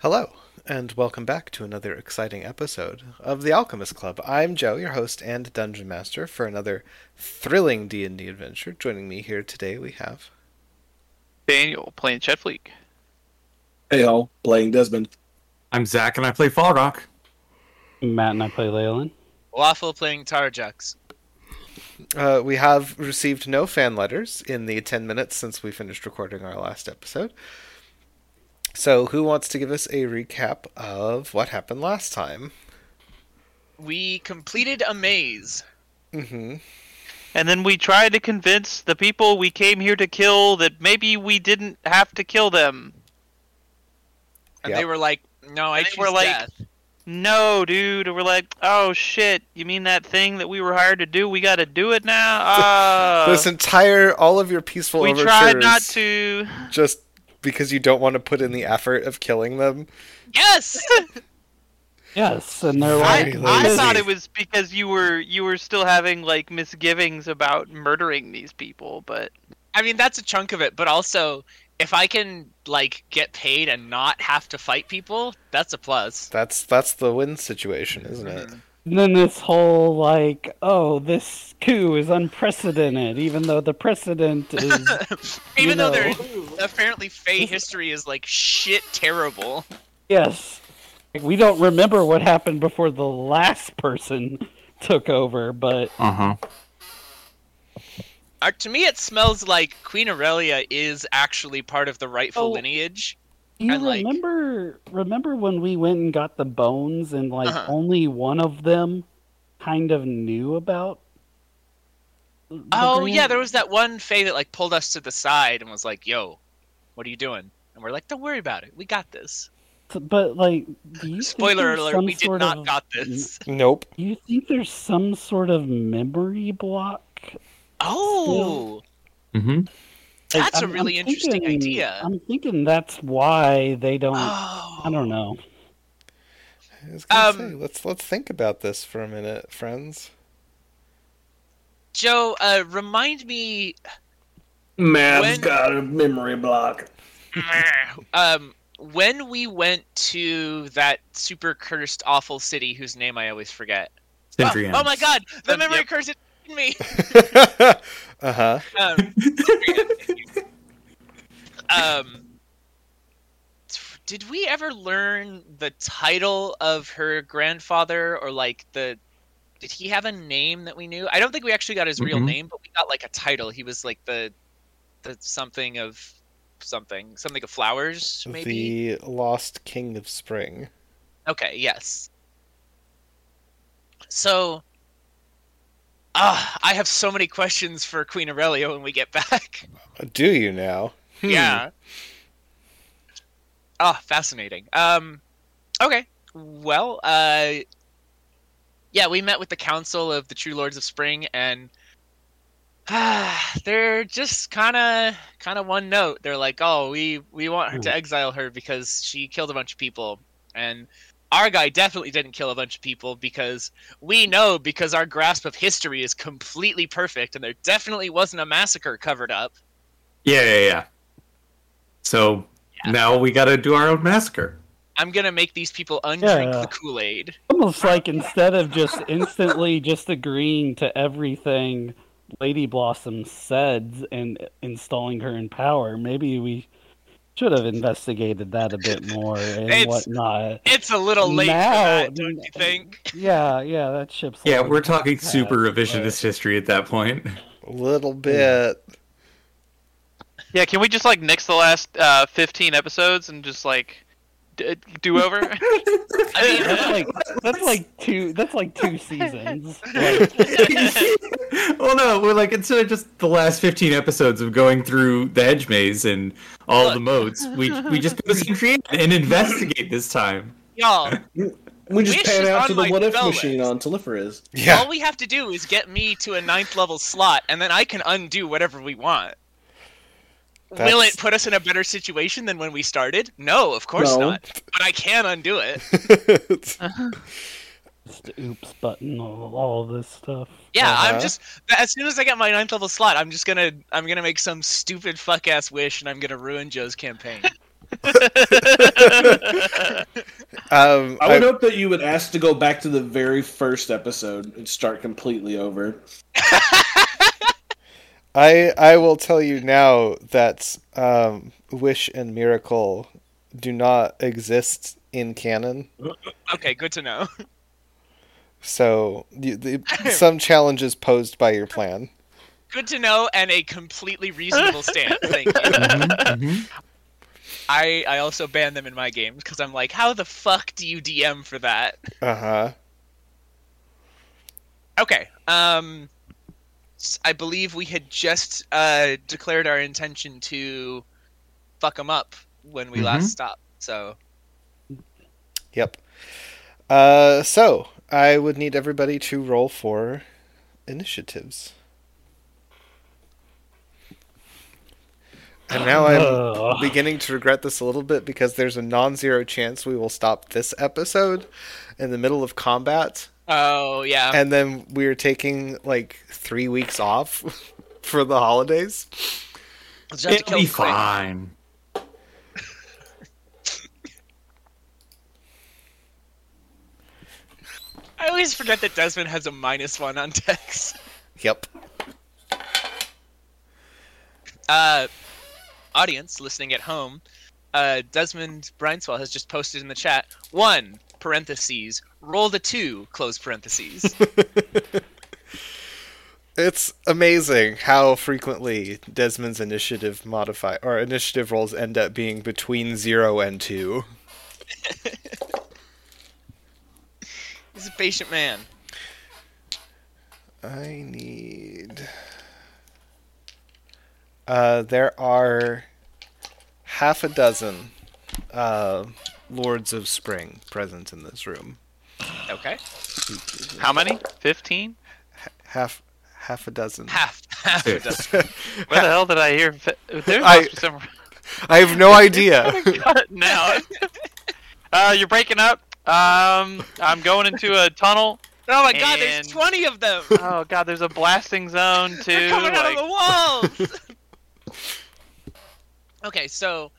Hello, and welcome back to another exciting episode of the Alchemist Club. I'm Joe, your host and dungeon master for another thrilling D&D adventure. Joining me here today we have Daniel playing Chet Fleek. Hey all, playing Desmond. I'm Zach and I play Fall Rock. Matt and I play Leyland. Waffle playing Tarjax. uh, we have received no fan letters in the 10 minutes since we finished recording our last episode. So, who wants to give us a recap of what happened last time? We completed a maze. Mhm. And then we tried to convince the people we came here to kill that maybe we didn't have to kill them. And Yep. they were like, no, I And they choose were like- death. No, dude. And we're like, oh shit, you mean that thing that we were hired to do? We got to do it now? Uh, this entire all of your peaceful we overtures tried not to. just because you don't want to put in the effort of killing them. Yes! Yes, and they're like, Very I thought it was because you were you were still having like misgivings about murdering these people, but I mean, that's a chunk of it, but also, if I can, like, get paid and not have to fight people, that's a plus. That's that's the win situation, isn't it? Mm-hmm. And then this whole like, oh, this coup is unprecedented, even though the precedent is Even You though know. there apparently Fey history is, like, shit terrible. yes. Like, we don't remember what happened before the last person took over, but Uh huh. Uh, to me, it smells like Queen Aurelia is actually part of the rightful Oh. lineage. You And, like- remember remember when we went and got the bones and like Uh-huh. only one of them kind of knew about the Oh yeah, there was that one Fae that like pulled us to the side and was like, "Yo, what are you doing?" And we're like, "Don't worry about it. We got this." But like, do you Spoiler there's alert: We did not of- got this. Nope. Do you think there's some sort of memory block? Oh, Mm-hmm. Like, That's a I'm- really I'm interesting thinking- idea. I'm thinking that's why they don't. oh. I don't know. I was gonna say, Um, let's let's think about this for a minute, friends. Joe, uh, remind me. Mav's When- got a memory block. um, when we went to that super cursed, awful city whose name I always forget. Oh, oh my God, the Yep. memory curse is in me. uh huh. Um, um, did we ever learn the title of her grandfather or like the? Did he have a name that we knew? I don't think we actually got his real Mhm. name, but we got like a title. He was like the, the something of something, something of flowers, maybe. The Lost King of Spring. Okay, yes. So, ah, I have so many questions for Queen Aurelia when we get back. Do you now? Hmm. Yeah. Ah, fascinating. Um, okay. Well, uh, yeah, we met with the Council of the True Lords of Spring, and ah, they're just kind of, kind of one note. They're like, "Oh, we we want her to exile her because she killed a bunch of people," and our guy definitely didn't kill a bunch of people because we know because our grasp of history is completely perfect, and there definitely wasn't a massacre covered up. Yeah, yeah, yeah. So Yeah. now we got to do our own massacre. I'm gonna make these people undrink Yeah. the Kool Aid. Almost like instead of just instantly just agreeing to everything Lady Blossom said and installing her in power, maybe we should have investigated that a bit more and It's- whatnot. It's a little late Now- for that, don't you think? Yeah, yeah, that ship's. Yeah, we're talking past, super but- revisionist history at that point. A little bit. yeah, can we just like nix the last uh, fifteen episodes and just like d- do over? I mean, That's like that's like two. That's like two seasons. Like, well, no, we're like instead of uh, just the last fifteen episodes of going through the hedge maze and all Look. the modes, we we just go to Centurion and investigate this time. y'all, We just Wish pan out to the what if machine list. on Teliferiz. Yeah. all we have to do is get me to a ninth level slot, and then I can undo whatever we want. Will it put us in a better situation than when we started? No, of course No. not. But I can undo it. just the oops button, all, all this stuff. Yeah, Uh-huh. I'm just as soon as I get my ninth level slot, I'm just gonna I'm gonna make some stupid fuck ass wish, and I'm gonna ruin Joe's campaign. Um, I would I- hope that you would ask to go back to the very first episode and start completely over. I I will tell you now that um, Wish and Miracle do not exist in canon. Okay, good to know. So you, the, some challenges posed by your plan. Good to know, and a completely reasonable stand. Thank you. Mhm. I I also ban them in my games because I'm like, how the fuck do you DM for that? Uh huh. Okay. Um, s- I believe we had just uh declared our intention to fuck them up when we Mhm. last stopped. So Yep. Uh, so I would need everybody to roll for initiatives. And now I'm Ugh. beginning to regret this a little bit because there's a non-zero chance we will stop this episode in the middle of combat, oh yeah. and then we're taking like three weeks off for the holidays. Let's to It'll kill be fine. I always forget that Desmond has a minus one on Dex. Yep. Uh, audience listening at home, uh, Desmond Brineswell has just posted in the chat one parentheses roll the two close parentheses. It's amazing how frequently Desmond's initiative modify or initiative rolls end up being between zero and two. He's a patient man. I need. Uh, there are half a dozen uh, Lords of Spring present in this room. Okay, How many? Fifteen? Half, half a dozen. half half a dozen. Where the hell did I hear? There I- must be some I have no idea. cutting out. uh, you're breaking up. Um, I'm going into a tunnel. Oh my god, there's twenty of them Oh god, there's a blasting zone too. They're coming out of the walls. okay, so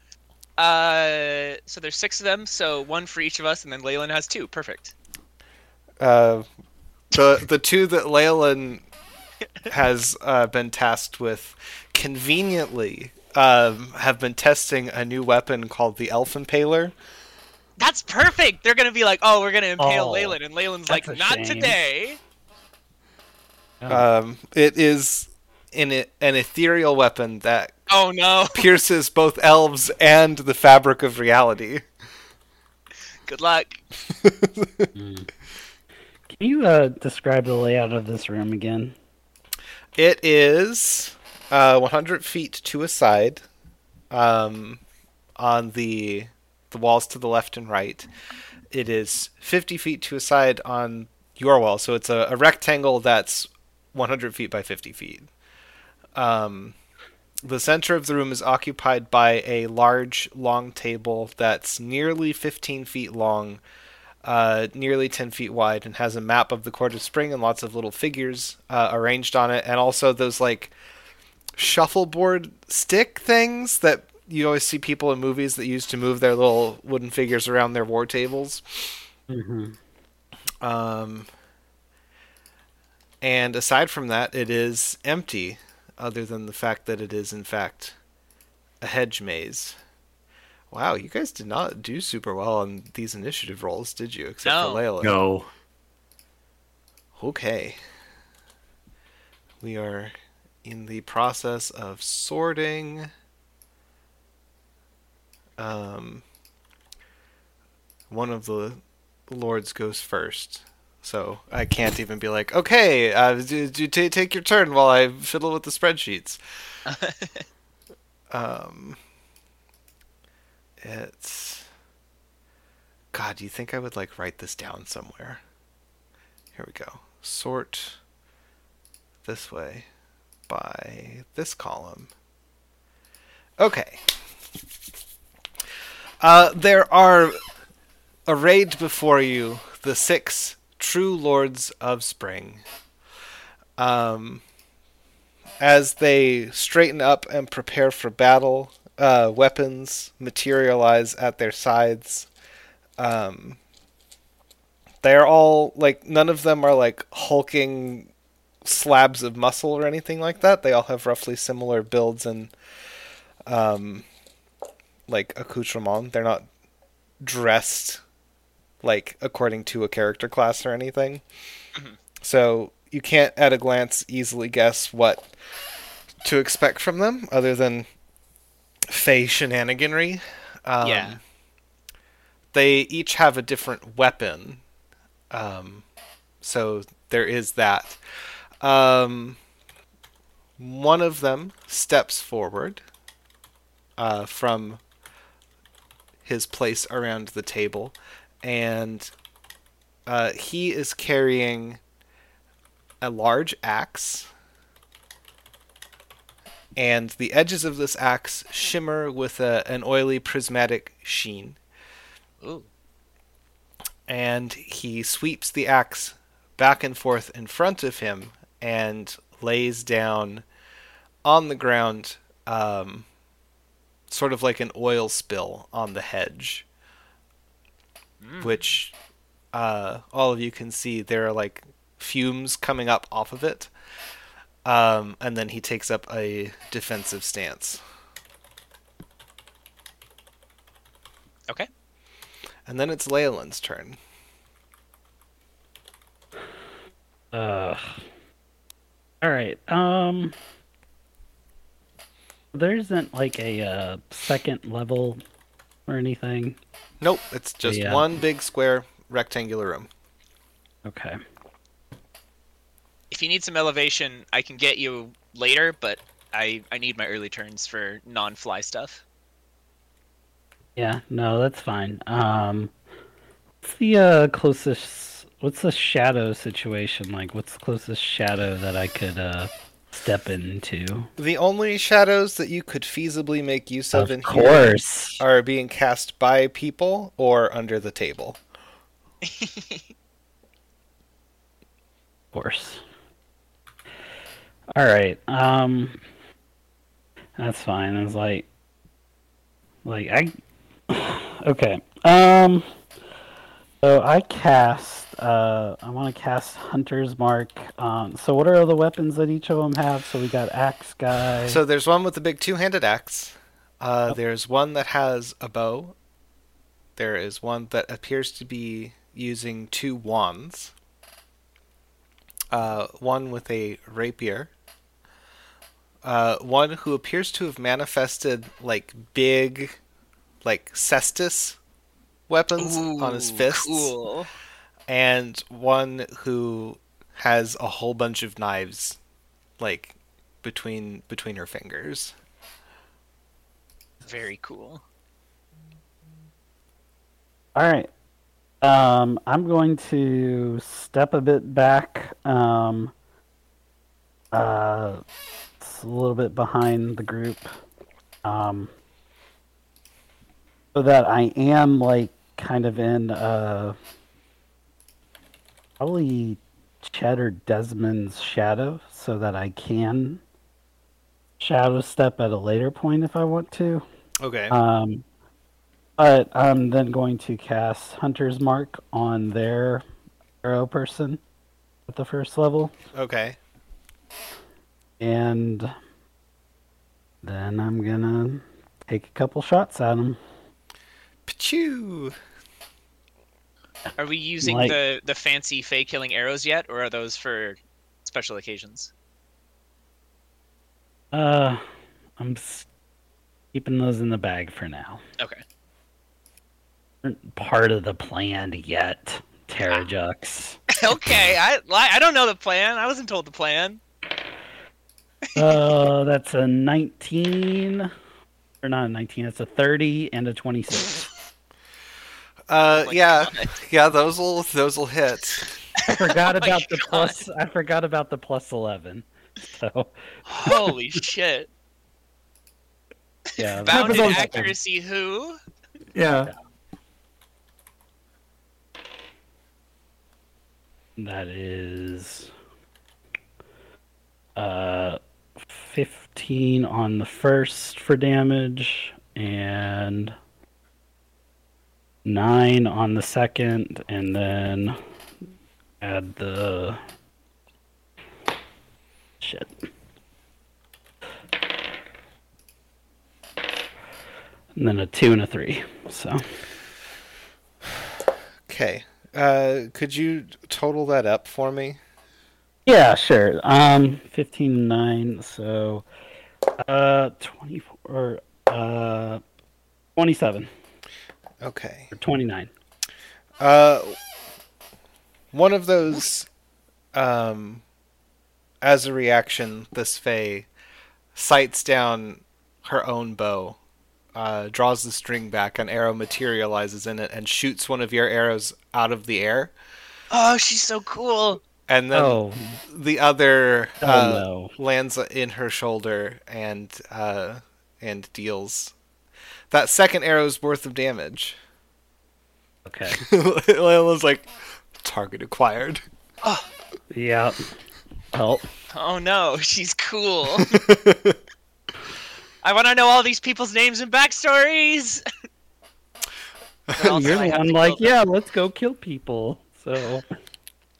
uh, so there's six of them, so one for each of us, and then Leyland has two. Perfect. Uh, the the two that Leyland has uh, been tasked with conveniently um, have been testing a new weapon called the Elf Impaler. That's perfect. They're gonna be like, "Oh, we're gonna impale Oh, Leyland," and Leyland's like, "Not shame. today." Um, it is in it, an ethereal weapon that Oh no. pierces both elves and the fabric of reality. Good luck. Can you uh, describe the layout of this room again? It is uh, 100 feet to a side um, on the the walls to the left and right. It is 50 feet to a side on your wall, so it's a, a rectangle that's 100 feet by 50 feet. Um, the center of the room is occupied by a large, long table that's nearly 15 feet long, uh, nearly 10 feet wide, and has a map of the court of spring and lots of little figures uh, arranged on it, and also those like shuffleboard stick things that you always see people in movies that used to move their little wooden figures around their war tables. Mm-hmm. Um, and aside from that, it is empty, other than the fact that it is, in fact, a hedge maze. Wow, you guys did not do super well on these initiative rolls, did you? Except No. for Layla. No. Okay. We are in the process of sorting. Um, one of the lords goes first, so I can't even be like, "Okay, uh, do, do ta take your turn while I fiddle with the spreadsheets." um, it's God. Do you think I would like write this down somewhere? Here we go. Sort this way by this column. Okay. Uh, there are arrayed before you the six true lords of spring. Um, as they straighten up and prepare for battle, uh, weapons materialize at their sides. Um, they're all like none of them are like hulking slabs of muscle or anything like that. They all have roughly similar builds and um like accoutrement. They're not dressed like according to a character class or anything. So you can't at a glance easily guess what to expect from them other than Fey shenaniganry. Um, Yeah. They each have a different weapon. Um, so there is that. Um, one of them steps forward uh, from his place around the table, and uh, he is carrying a large axe. And the edges of this axe shimmer with a, an oily prismatic sheen Ooh. and he sweeps the axe back and forth in front of him and lays down on the ground, um, sort of like an oil spill on the hedge, which uh, all of you can see there are like fumes coming up off of it. Um, and then he takes up a defensive stance. Okay. And then it's Leyland's turn. Uh. All right. Um. There isn't like a uh, second level or anything. Nope, it's just Yeah. one big square rectangular room. Okay. If you need some elevation, I can get you later, but I I need my early turns for non-fly stuff. Yeah. No, that's fine. Um. What's the uh, closest? What's the shadow situation like? What's the closest shadow that I could uh step into? The only shadows that you could feasibly make use of, Of in here course. are being cast by people or under the table. Of course. All right. Um that's fine. I was like like I okay. Um so I cast uh I want to cast Hunter's Mark. Um so what are the weapons that each of them have? So we got axe guy. So there's one with a big two-handed axe. Uh, There's one that has a bow. There is one that appears to be using two wands. Uh, one with a rapier. Uh, one who appears to have manifested like big, like cestus weapons on his fists. Cool. and one who has a whole bunch of knives like between between her fingers. Very cool. All right. Um, I'm going to step a bit back. Um, uh, it's a little bit behind the group. Um, so that I am like kind of in uh, probably Cheddar Desmond's shadow, so that I can shadow step at a later point if I want to. Okay. Um, but I'm then going to cast Hunter's Mark on their arrow person at the first level, okay. and then I'm gonna take a couple shots at him. Pachoo. Are we using Like- the the fancy fey killing arrows yet, or are those for special occasions? Uh, I'm keeping those in the bag for now. Okay. Aren't Part of the plan yet, Terrajux. okay. I I don't know the plan. I wasn't told the plan. uh, that's a 19, or not a 19. It's a 30 and a 26. Uh, my yeah, yeah. Those will those will hit. I forgot Oh about the God. plus. I forgot about the plus 11. So Holy shit. yeah, Bounded accuracy. Who? Yeah. that is uh 15 on the first for damage and nine on the second, and then add the shit. And then a two and a three. So Okay. Uh, could you total that up for me? yeah, sure. Um, fifteen nine. So uh, twenty four. Uh, twenty-seven Okay. or twenty-nine. Uh, one of those, um, as a reaction, this Fae sights down her own bow, uh, draws the string back, an arrow materializes in it, and shoots one of your arrows out of the air. Oh, she's so cool. And then Oh, the other oh uh, no. lands in her shoulder and uh, and deals that second arrow's worth of damage. Okay. Layla's like, target acquired. Yeah. Help. Oh no, she's cool. I want to know all these people's names and backstories. You're I the one like, yeah, let's go kill people. So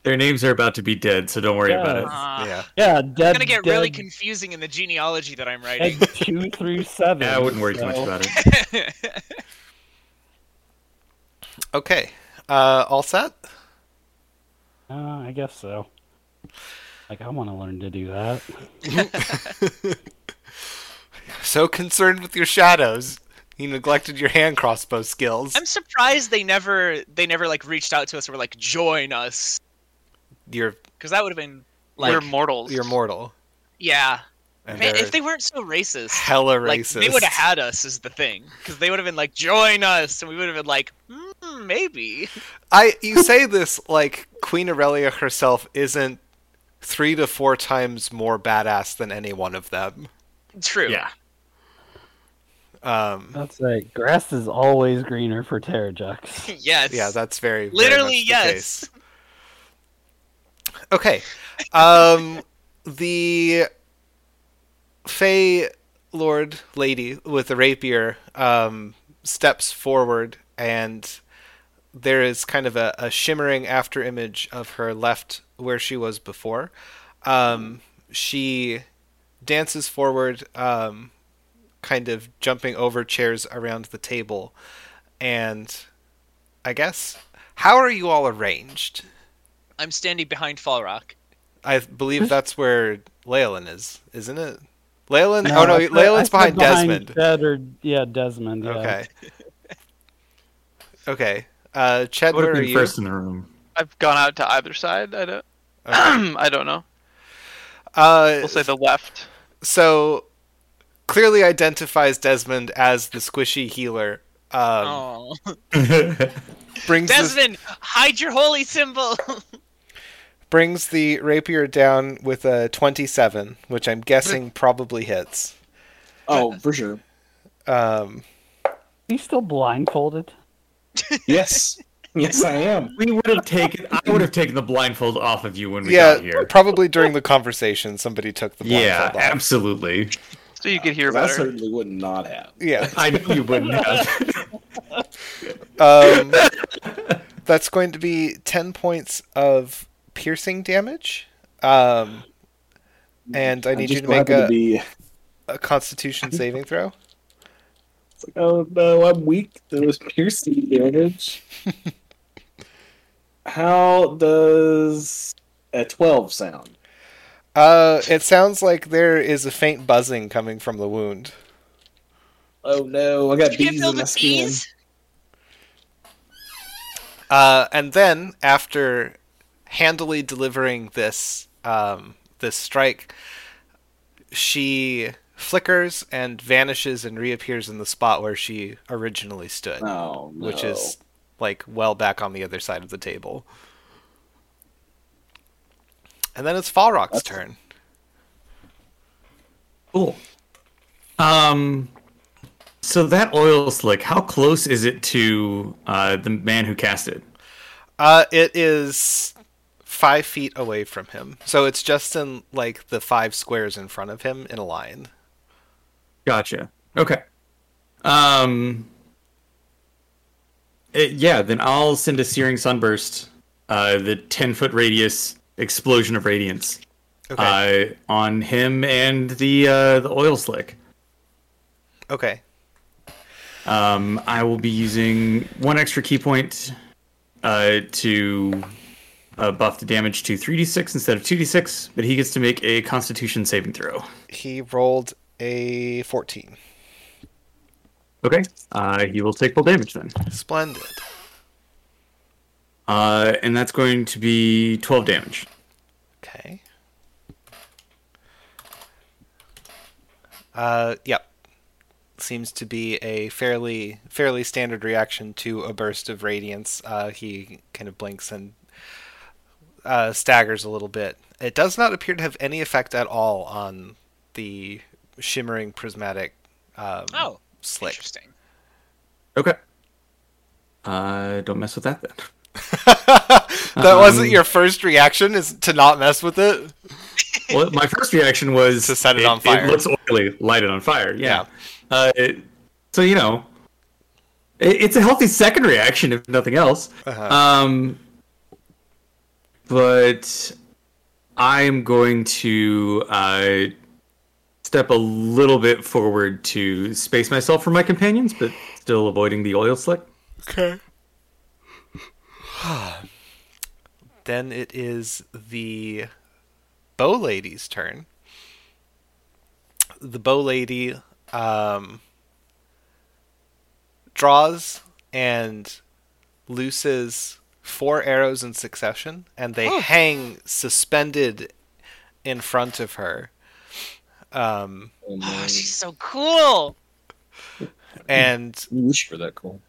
Their names are about to be dead, so don't worry about it. Ah, yeah. yeah, dead. It's gonna get really confusing in the genealogy that I'm writing. dead two through seven. Yeah, I wouldn't worry too much about it. Okay. Uh, all set? Uh, I guess so. Like, I want to learn to do that. So concerned with your shadows, you neglected your hand crossbow skills. I'm surprised they never they never like reached out to us or were like join us You're because that would have been like We're mortals. you're mortal. yeah. And Man, if they weren't so racist, hella like racist. they would have had us is the thing because they would have been like join us and we would have been like mm, maybe I you say this like Queen Aurelia herself isn't three to four times more badass than any one of them. true. Yeah. Um, That's right. Grass is always greener for Terrajux. yes. yeah, that's very very literally much the yes. Okay. Um, the Fey Lord Lady with the rapier um, steps forward, and there is kind of a, a shimmering after image of her left where she was before. Um, she dances forward, um, kind of jumping over chairs around the table, and I guess how are you all arranged? I'm standing behind Fall Rock. I believe that's where Leyland is, isn't it? Leyland? No, oh no, I said- Leyland's I said behind Desmond. Ched or, yeah, Desmond. Yeah. Okay. okay. Uh, Ched, I would where have are been you? first in the room. I've gone out to either side. I don't. Okay. I don't know. Uh, We'll say the left. so clearly identifies Desmond as the squishy healer. Um, oh, brings this, Desmond, hide your holy symbol. brings the rapier down with a twenty-seven, which I'm guessing probably hits. Oh, for sure. Um, He's still blindfolded. Yes. Yes, I am. we would have taken. I would have taken the blindfold off of you when we yeah, got here. probably during the conversation, somebody took the blindfold Yeah, off. absolutely. So you could hear I better. certainly would not have. Yeah. I knew you wouldn't have. Um, that's going to be 10 points of piercing damage. Um, and I need you to make happy a, be. a constitution saving throw. It's like, oh no, I'm weak. There was piercing damage. How does a twelve sound? Uh, it sounds like there is a faint buzzing coming from the wound. Oh no, I got Did bees in my skin. Uh, and then after handily delivering this um, this strike, she flickers and vanishes and reappears in the spot where she originally stood. Oh no. which is like well back on the other side of the table. And then it's Falrock's That's- turn. Cool. Um. So that oil slick, how close is it to uh, the man who cast it? Uh, it is five feet away from him, so it's just in like the five squares in front of him in a line. Gotcha. Okay. Um. Uh, yeah, then I'll send a searing sunburst, uh, the ten foot radius explosion of radiance, Okay. uh, on him and the uh, the oil slick. okay. Um, I will be using one extra ki point uh, to uh, buff the damage to 3d6 instead of 2d6, but he gets to make a Constitution saving throw. He rolled a 14. Okay, uh, he will take full damage then, Splendid. uh, and that's going to be 12 damage. Okay. Uh, yep. Seems to be a fairly fairly standard reaction to a burst of radiance. Uh, he kind of blinks and uh, staggers a little bit. It does not appear to have any effect at all on the shimmering prismatic um, Oh, slick. interesting. Okay. Uh, don't mess with that then. that wasn't Um, your first reaction, is to not mess with it. Well, my first reaction was To set it on fire. It looks oily, light it on fire. Yeah. Yeah. Uh, it- so you know, it, it's a healthy second reaction if nothing else. Uh-huh. Um, but I'm going to uh, step a little bit forward to space myself from my companions, but still avoiding the oil slick. Okay. then it is the bow lady's turn. The bow lady um, draws and looses four arrows in succession, and they hang suspended in front of her. Um, Oh, Oh, man. she's so cool. and You wish you were that cool.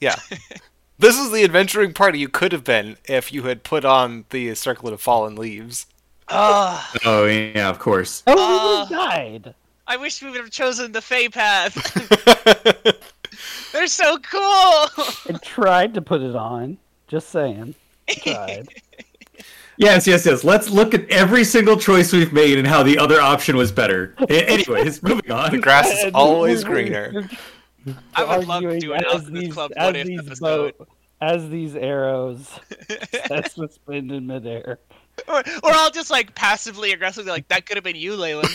Yeah. this is the adventuring party you could have been if you had put on the Circlet of Fallen Leaves. Oh, Oh yeah, of course. Oh, we Uh, would have died. I wish we would have chosen the Fey path. They're so cool. I tried to put it on. Just saying. Tried. Yes, yes, yes. Let's look at every single choice we've made and how the other option was better. A- Anyways, moving on. the grass is always greener. I would love to arguing do an as Out these- Club as what if these episode. bow- as these arrows that's suspended in midair. Or, or I'll just like passively aggressively like that could have been you, Leyland.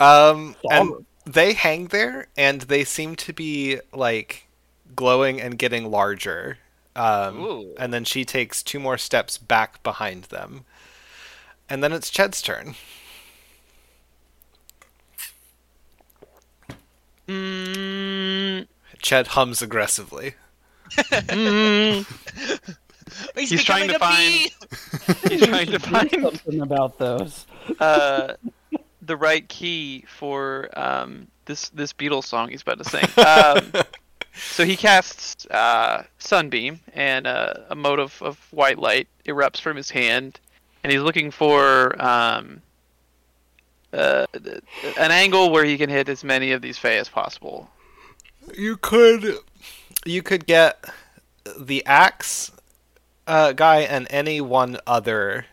Um, and they hang there, and they seem to be like glowing and getting larger. Um, and then she takes two more steps back behind them, and then it's Ched's turn. Mm, Ched hums aggressively. mm, He's, He's trying becoming to find- he's trying to find something about those. uh, the right key for um, this this Beatles song he's about to sing. Um, so he casts uh, Sunbeam, and uh, a mote of, of white light erupts from his hand, and he's looking for um, uh, an angle where he can hit as many of these Fae as possible. You could, you could get the axe uh, guy and any one other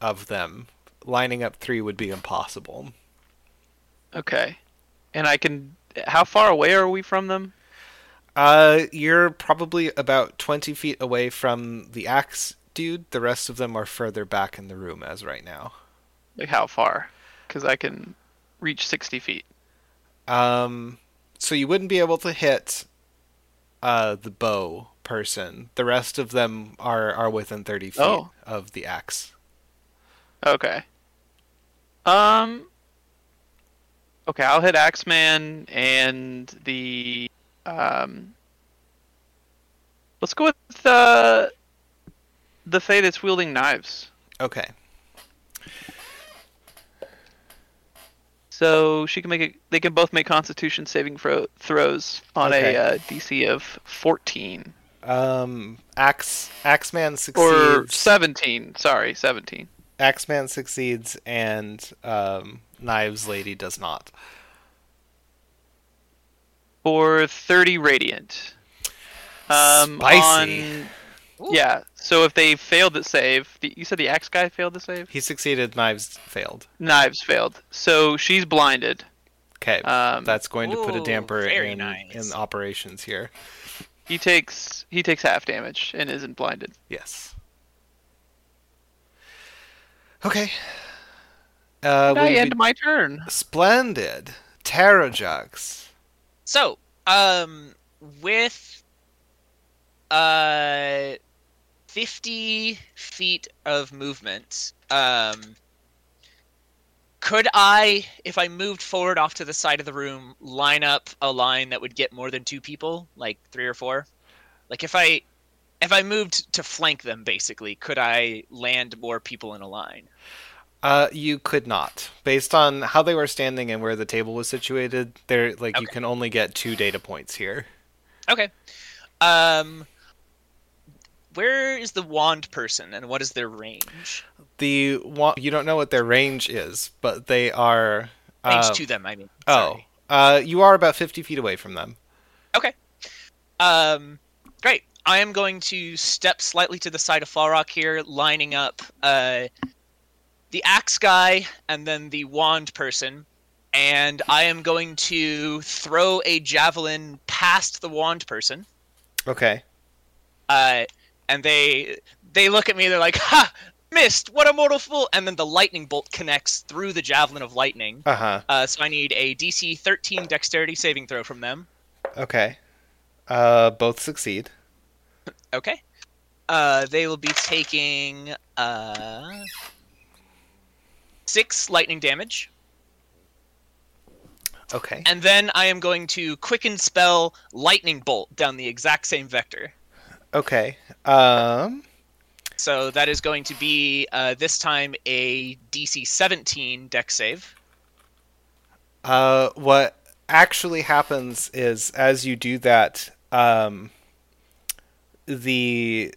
of them. Lining up three would be impossible. Okay, and I can. How far away are we from them? Uh, you're probably about twenty feet away from the axe dude. The rest of them are further back in the room as right now. Like how far? Because I can reach sixty feet. Um, so you wouldn't be able to hit uh the bow person. The rest of them are are within thirty feet Oh. of the axe. Okay. Um. Okay, I'll hit Axeman and the um. Let's go with uh, the Fae that's wielding knives. Okay. So she can make it. They can both make Constitution saving throw, throws on Okay. a uh, DC of fourteen Um, axe Axeman succeeds. or seventeen. Sorry, seventeen. Axeman succeeds, and um, Knives Lady does not. For thirty radiant. Um, Spicy. on- Yeah. So if they failed to save, the, you said the axe guy failed to save. He succeeded. Knives failed. Knives failed. So she's blinded. Okay, Um, that's going to put a damper very in nice. in operations here. He takes he takes half damage and isn't blinded. Yes. Okay. Uh, I end my turn. splendid. Terrajux. So, um, with uh, fifty feet of movement, um, could I, if I moved forward off to the side of the room, line up a line that would get more than two people, like three or four? Like if I, if I moved to flank them, basically, could I land more people in a line? Uh, you could not, based on how they were standing and where the table was situated. There, like you can only get two data points here. Okay. Um, where is the wand person, and what is their range? The wa- you don't know what their range is, but they are. Range uh, to them, I mean. Oh, uh, you are about fifty feet away from them. Okay. Um, great. I am going to step slightly to the side of Falrock here, lining up uh, the axe guy and then the wand person. And I am going to throw a javelin past the wand person. Okay. Uh, and they they look at me. They're like, "Ha! Missed! What a mortal fool!" And then the lightning bolt connects through the javelin of lightning. Uh huh. Uh, so I need a DC 13 Dexterity saving throw from them. Okay. Uh, both succeed. Okay. Uh, they will be taking uh six lightning damage, Okay. and then I am going to quicken spell lightning bolt down the exact same vector. Okay. Um. So that is going to be uh, this time a DC 17 dex save. Uh, what actually happens is as you do that, um, the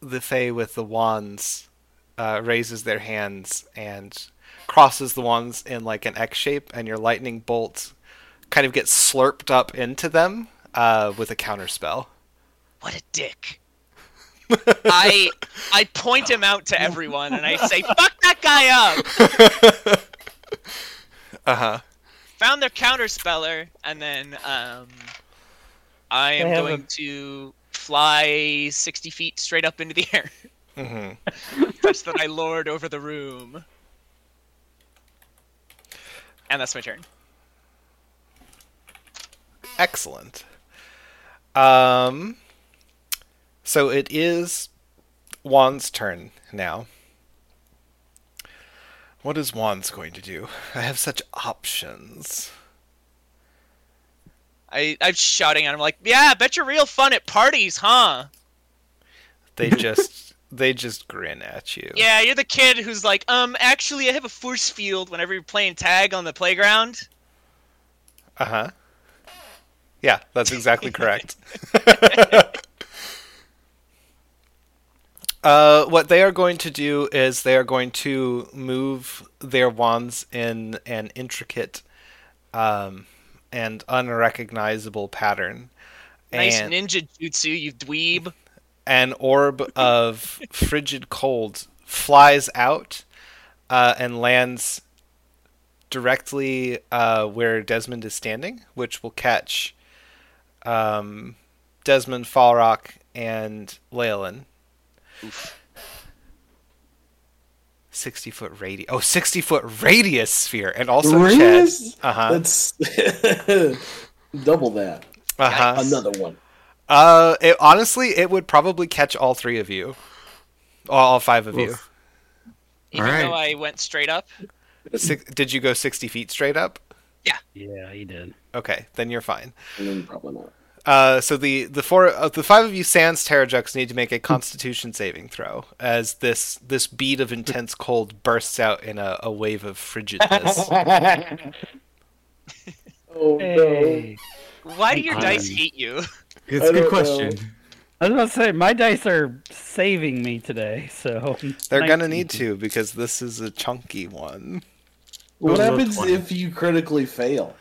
the Fae with the wands uh, raises their hands and crosses the ones in like an X shape, and your lightning bolt kind of gets slurped up into them uh, with a counter spell. What a dick! I I point him out to everyone and I say, "Fuck that guy up!" Uh huh. found their counter speller, and then um, I am They going a- to fly sixty feet straight up into the air, hmm such that I lord over the room. And that's my turn. Excellent. Um, so it is Juan's turn now. What is Juan's going to do? I have such options. I I'm shouting at him like, "Yeah, I bet you're real fun at parties, huh? They just they just grin at you. Yeah, you're the kid who's like, um, actually, I have a force field whenever you're playing tag on the playground." Uh huh. Yeah, that's exactly correct. uh, what they are going to do is they are going to move their wands in an intricate um, and unrecognizable pattern. Nice and ninja jutsu, you dweeb. An orb of frigid cold flies out uh, and lands directly uh, where Desmond is standing, which will catch um, Desmond, Falrock, and Leyland. 60 foot radius. Oh, 60 foot radius sphere. And also Radius? Ched. Uh huh. That's double that. Uh huh. Another one. Uh, it, honestly, it would probably catch all three of you. All, all five of you. Even Alright. though I went straight up. Six, did you go 60 feet straight up? Yeah, Yeah, he did. Okay, then you're fine. And then probably not. Uh, so the the four uh, the five of you sans Terrajux need to make a Constitution saving throw as this this bead of intense cold bursts out in a, a wave of frigidness. Oh Hey. Why do your dice hate you? It's a good don't question. I was about to say my dice are saving me today, so They're nice gonna need to because this is a chunky one. What happens 20. if you critically fail?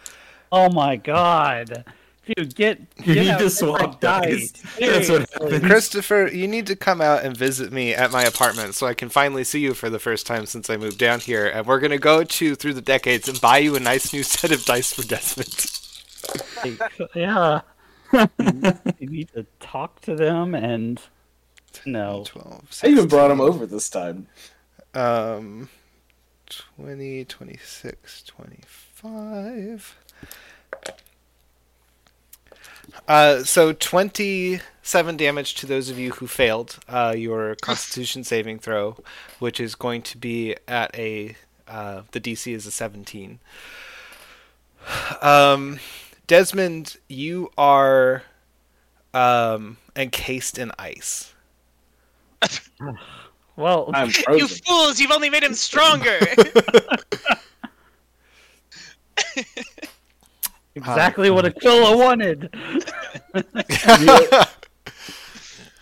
Oh my god. Dude, get You need out to swap dice. That's what happens. Christopher, you need to come out and visit me at my apartment so I can finally see you for the first time since I moved down here. And we're gonna go to through the decades and buy you a nice new set of dice for Desmond. Like, yeah. you need to talk to them and no. 12, I even brought him over this time. Um, 20, 26, 25. Uh, so 27 damage to those of you who failed uh, your Constitution saving throw, which is going to be at a uh, the DC is a 17. Um, Desmond, you are um, encased in ice. Well, I'm You fools! You've only made him stronger. exactly what Aquila wanted.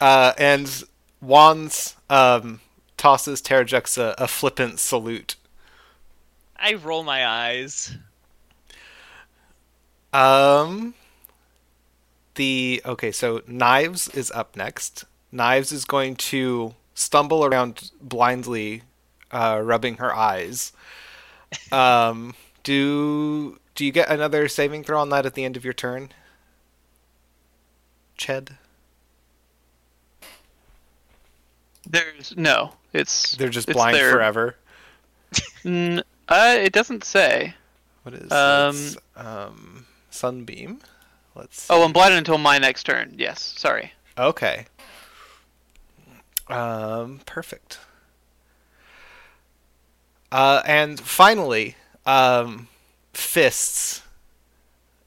uh, and Wands um, tosses Terrajux a, a flippant salute. I roll my eyes. Um, the okay, so Knives is up next. Knives is going to stumble around blindly, uh, rubbing her eyes. Um, do do you get another saving throw on that at the end of your turn? Ched, There's no. It's they're just it's blind there. forever. N- uh, it doesn't say. What is Um, this? um sunbeam? Let's. Oh, I'm blinded until my next turn. Yes, sorry. Okay. Um, perfect. Uh, and finally, um, Fists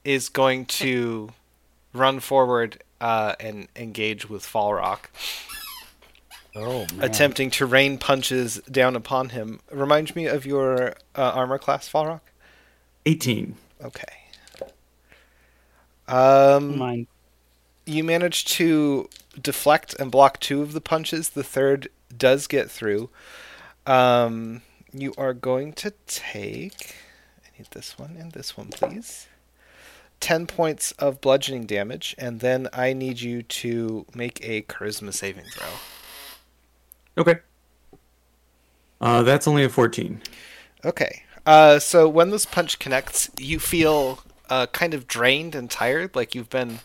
is going to run forward uh, and engage with Fallrock, Oh man. attempting to rain punches down upon him. Reminds me of your uh, armor class, Fallrock. 18. Okay. Um, Mine. you manage to deflect and block two of the punches. The third does get through. Um, you are going to take. I need this one and this one, please. 10 points of bludgeoning damage, and then I need you to make a charisma saving throw. Okay. Uh, that's only a 14. Okay. Uh, so when this punch connects, you feel uh, kind of drained and tired, like you've been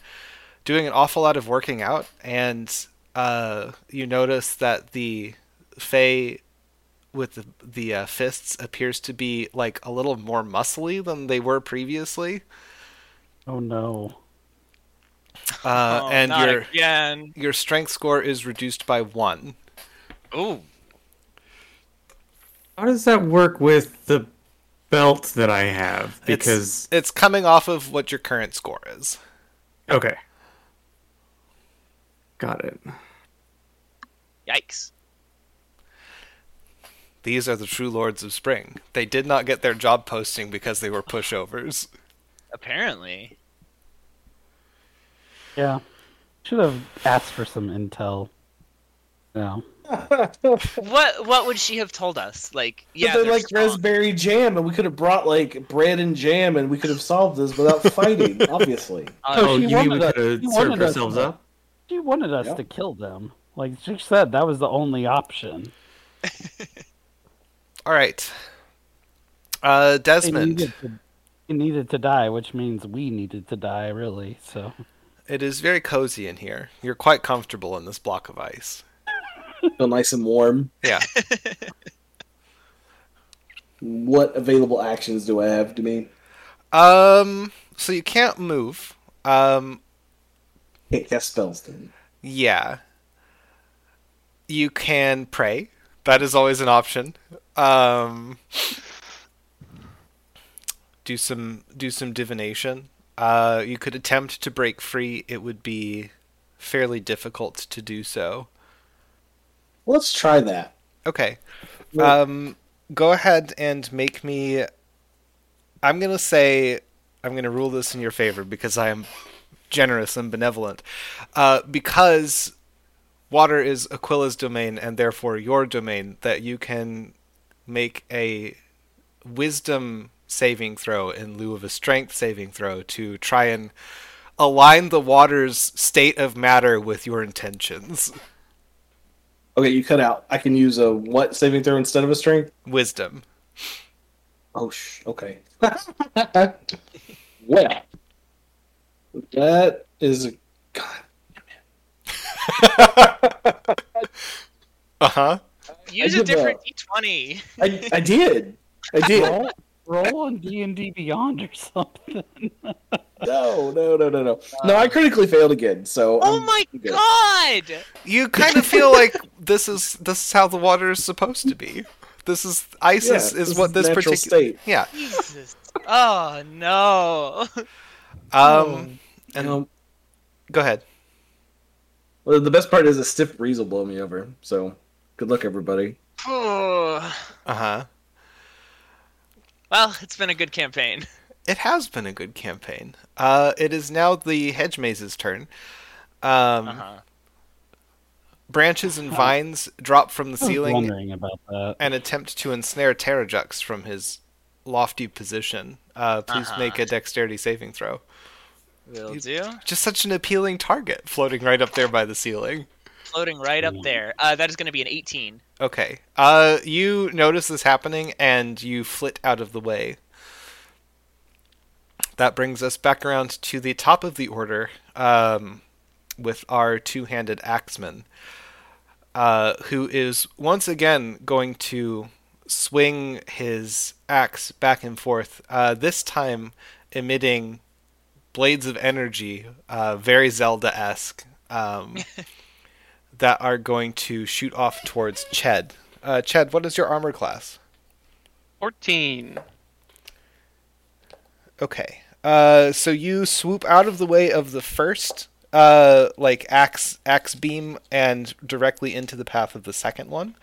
doing an awful lot of working out, and uh, you notice that the Fey with the, the uh, fists appears to be like a little more muscly than they were previously, Oh no. uh, Oh, and your again. your strength score is reduced by one. Ooh. How does that work with the belt that I have? It's- Because it's coming off of what your current score is. okay, got it. Yikes. These are the true lords of spring. They did not get their job posting because they were pushovers. Apparently. Yeah. Should have asked for some intel. No. What what would she have told us? Like, yeah, Yeah, they they're like strong. raspberry jam, and we could have brought like bread and jam, and we could have solved this without fighting. obviously, Uh, Oh, she you mean we wanted us- could have served wanted us ourselves to- up? She wanted us Yep. to kill them. Like she said, that was the only option. All right. Uh, They Desmond, needed to, they needed to die, which means we needed to die, really. So it is very cozy in here. You're quite comfortable in this block of ice. Feel nice and warm. Yeah. What available actions do I have to me? um. So you can't move. Um. Can't cast spells then. Yeah. You can pray. That is always an option. Um. Do some do some divination. Uh, you could attempt to break free. It would be fairly difficult to do so. Let's try that. Okay. Um, go ahead and make me. I'm gonna say I'm gonna rule this in your favor because I am generous and benevolent. Uh, because water is Aquila's domain and therefore your domain, that you can make a wisdom saving throw in lieu of a strength saving throw to try and align the water's state of matter with your intentions. Okay, you cut out. I can use a what saving throw instead of a strength? Wisdom. Oh, sh. Okay. well, that is a god. Uh huh. Use a different a- d20. I, I did. I did. Roll, roll on D and D Beyond or something. No, no, no, no, no. No, I critically failed again. So. Oh I'm my good. god! You kind of feel like this is this is how the water is supposed to be. This is Isis Yeah, is this what is this particular state. yeah. Jesus. Oh no. Um, and Um, go ahead. well, the best part is a stiff breeze will blow me over. So, good luck, everybody. Uh huh. It's been a good campaign. It has been a good campaign. Uh, it is now the hedge maze's turn. Um, Uh-huh. branches and vines drop from the ceiling about that. and attempt to ensnare Terrajux from his lofty position. Uh, please Uh-huh. make a dexterity saving throw. Will You- do. Just such an appealing target, floating right up there by the ceiling. Floating right up there. Uh, that is going to be an 18. Okay. Uh, you notice this happening and you flit out of the way. That brings us back around to the top of the order um, with our two handed axeman, uh, who is once again going to swing his axe back and forth, uh, this time emitting blades of energy, uh, very Zelda esque. Um, that are going to shoot off towards Ched. Uh, Ched, what is your armor class? 14. Okay. Uh, so you swoop out of the way of the first, uh, like axe axe beam, and directly into the path of the second one.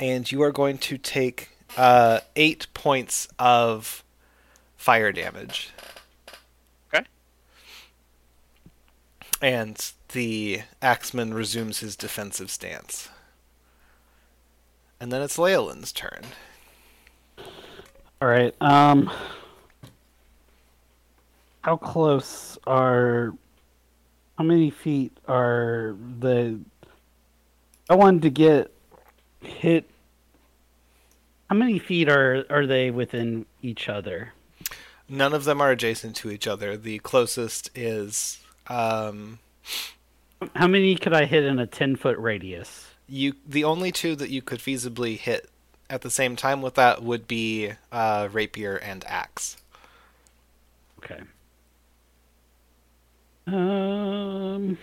And you are going to take uh, eight points of fire damage. Okay. And the axeman resumes his defensive stance. And then it's Leolin's turn. All right. Um, how close are? How many feet are the? I wanted to get hit. How many feet are are they within each other? None of them are adjacent to each other. The closest is um, How many could I hit in a ten foot radius? you. The only two that you could feasibly hit at the same time with that would be uh, rapier and axe. Okay. Um,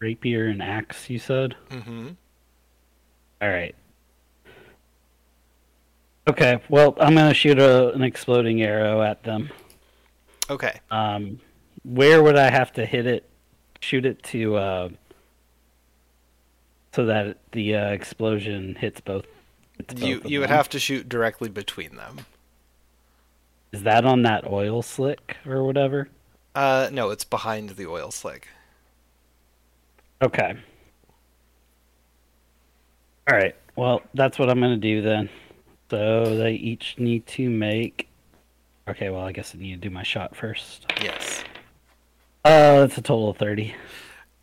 rapier and axe. You said. Mm-hmm. All right. Okay. Well, I'm gonna shoot a, an exploding arrow at them. Okay. Um, where would I have to hit it? Shoot it to uh, so that the uh, explosion hits both. hits You both you would them. have to shoot directly between them. Is that on that oil slick or whatever? Uh, no, it's behind the oil slick. Okay. All right. Well, that's what I'm going to do then. So they each need to make. Okay, well, I guess I need to do my shot first. Yes. Uh, it's a total of 30.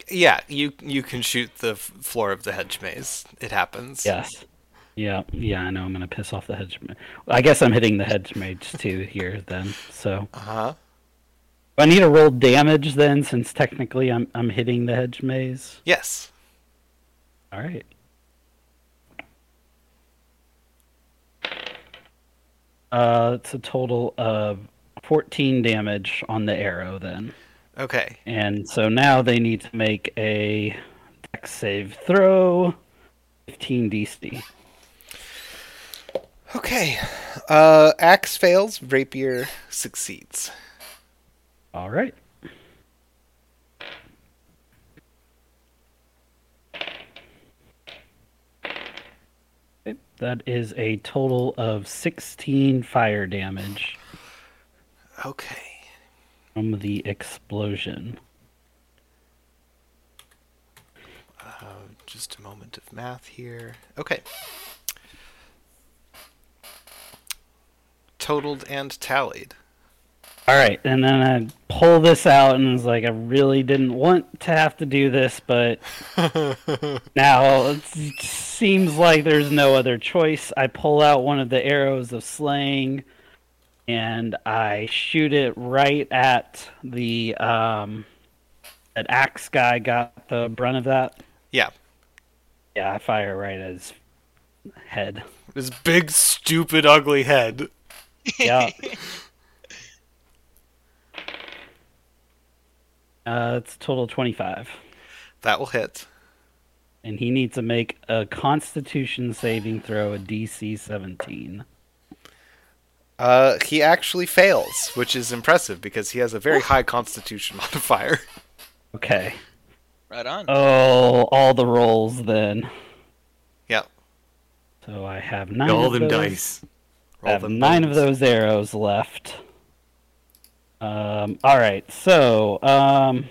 Yeah, you you can shoot the floor of the hedge maze. It happens. Yes. Yeah, yeah, I know I'm going to piss off the hedge ma- I guess I'm hitting the hedge mage too here then. So, Uh huh. I need to roll damage then since technically I'm I'm hitting the hedge maze. Yes. All right. Uh, it's a total of 14 damage on the arrow then. Okay. And so now they need to make a dex save throw 15 DC. Okay. Uh, axe fails. Rapier succeeds. All right. Okay, That is a total of 16 fire damage Okay. From the explosion. Uh, just a moment of math here. Okay. totaled and tallied. All right, and then I pull this out and was like, I really didn't want to have to do this, but now it seems like there's no other choice. I pull out one of the arrows of slaying, and I shoot it right at the um, that axe guy. Got the brunt of that. Yeah. Yeah, I fire right at his head. His big, stupid, ugly head. Yeah. Uh, it's a total twenty-five. That will hit. and he needs to make a Constitution saving throw, a DC 17. Uh, he actually fails, which is impressive because he has a very high constitution modifier. Okay. Right on. Oh, all the rolls then. Yep. So I have nine. All of them those. dice. I have them nine of those arrows left. Um, all right, so um,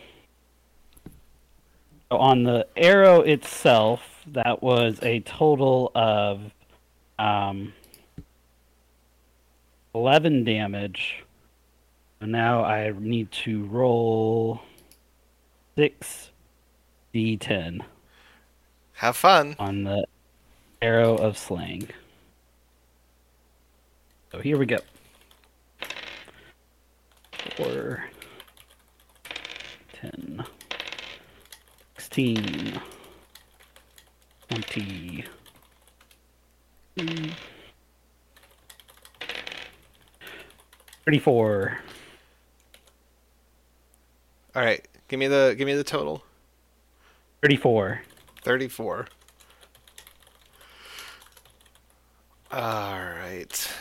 on the arrow itself, that was a total of um, eleven damage. So now I need to roll six d10 Have fun. on the arrow of slaying. So here we go. Four, ten, sixteen, twenty. mm, Thirty-four. All right, give me the give me the total. Thirty-four. Thirty-four. All right.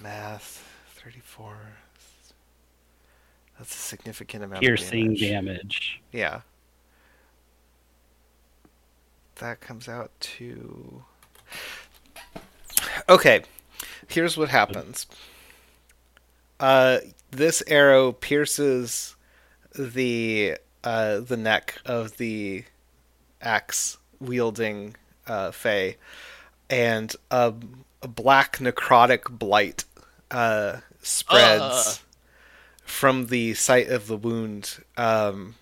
Math. Thirty-four. That's a significant amount. Piercing of damage. damage. Yeah. That comes out to. Okay, here's what happens. Uh, this arrow pierces the uh, the neck of the axe wielding uh, Fey, and a, a black necrotic blight uh, spreads Ugh. from the site of the wound, um,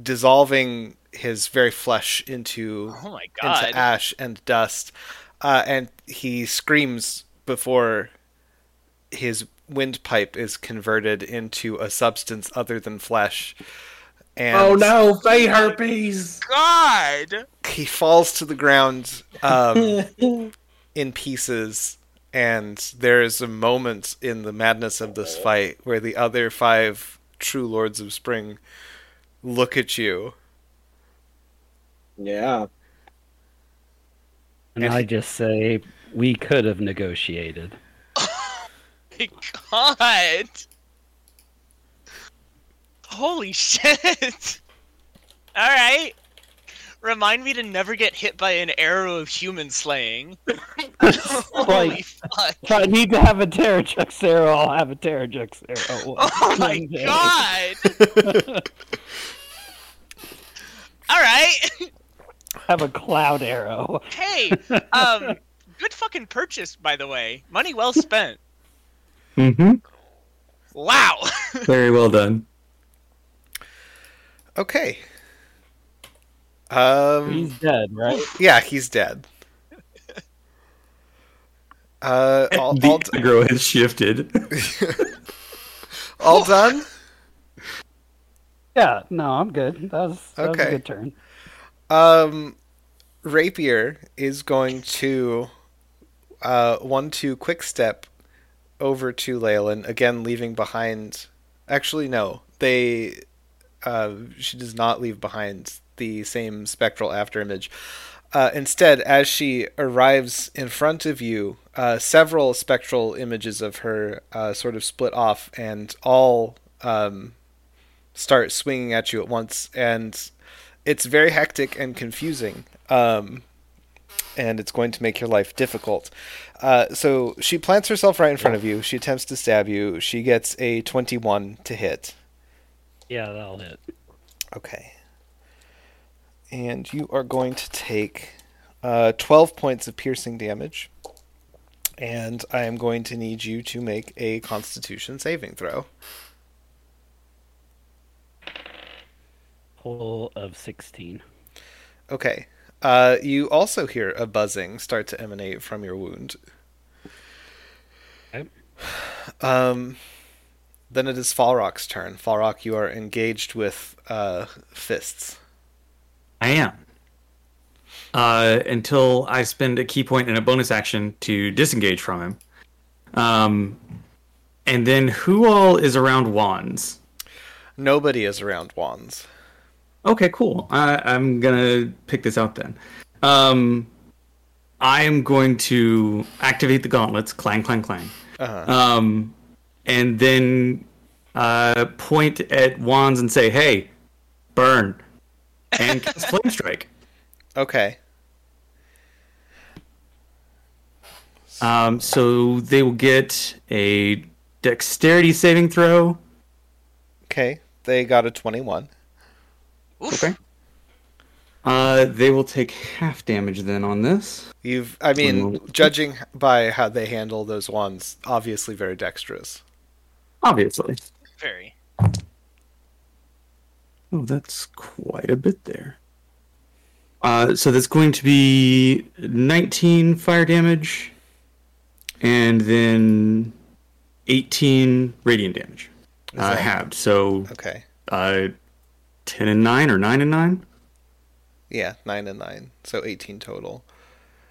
dissolving his very flesh into Oh my god. into ash and dust, uh, and he screams before his windpipe is converted into a substance other than flesh. And oh no, Fey herpes! God. he falls to the ground um, in pieces, and there is a moment in the madness of this fight where the other five true lords of spring look at you. yeah. And And I just say we could have negotiated. My god. Holy shit. All right. Remind me to never get hit by an arrow of human slaying. Holy Like- fuck. If I need to have a Terrajux arrow, I'll have a Terrajux arrow. Oh my god. All right. Have a cloud arrow. Hey, um good fucking purchase by the way. Money well spent. Mm-hmm. Wow. Very well done. Okay. Um. He's dead, right? Yeah, he's dead. Uh, all, the all, aggro has shifted. all done. Yeah, no, I'm good. That was, that was a good turn. Um, Rapier is going to uh one two quick step over to Leyland again, leaving behind. Actually, no, they. Uh, she does not leave behind the same spectral afterimage. Uh, instead, as she arrives in front of you, uh, several spectral images of her uh, sort of split off and all um, start swinging at you at once. And it's very hectic and confusing. Um, and it's going to make your life difficult. Uh, so she plants herself right in front of you. She attempts to stab you. She gets a 21 to hit. Yeah, that'll hit. Okay. And you are going to take uh, 12 points of piercing damage. And I am going to need you to make a Constitution saving throw. Total of 16. Okay. Uh, you also hear a buzzing start to emanate from your wound. Okay. Um, then it is Falrock's turn. Falrock, you are engaged with uh, fists. I am. Uh, until I spend a ki point and a bonus action to disengage from him. Um, and then who all is around wands? Nobody is around wands. Okay, cool. I, I'm gonna pick this out then. Um, I am going to activate the gauntlets, clang, clang, clang. Uh-huh. Um, and then uh, point at wands and say, "Hey, burn!" and cast flame strike. Okay. Um, so they will get a dexterity saving throw. Okay. They got a 21. Oof. Okay. Uh, they will take half damage then on this. You've, I mean, moment. judging by how they handle those wands, obviously very dexterous. Obviously. Very. Oh, that's quite a bit there. Uh, so that's going to be 19 fire damage, and then 18 radiant damage. Is Uh, halved. So Okay. uh, 10 and 9 or 9 and 9? Yeah, 9 and 9. So 18 total.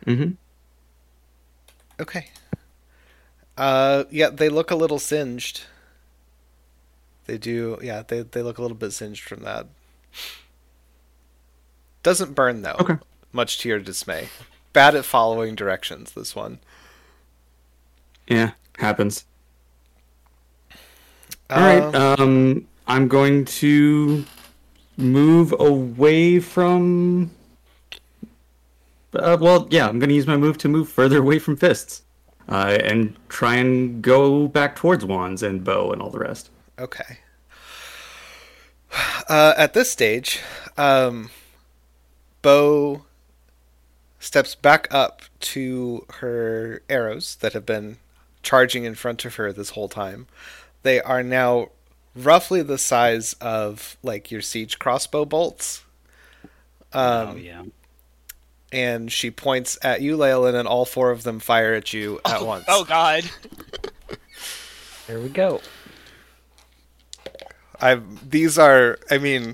Mm-hmm. Okay. Uh, yeah, they look a little singed. They do, yeah, they, they look a little bit singed from that. Doesn't burn, though. Okay. Much to your dismay. Bad at following directions, this one. Yeah, happens. All right. Um, Um, I'm going to move away from. Uh, well, yeah, I'm going to use my move to move further away from fists, uh, and try and go back towards wands and bow and all the rest. Okay. Uh, at this stage, um, Bo steps back up to her arrows that have been charging in front of her this whole time. They are now roughly the size of like your siege crossbow bolts. Um, oh, yeah. And she points at you, Leyland, and all four of them fire at you at oh, once. Oh God. There we go. I these are I mean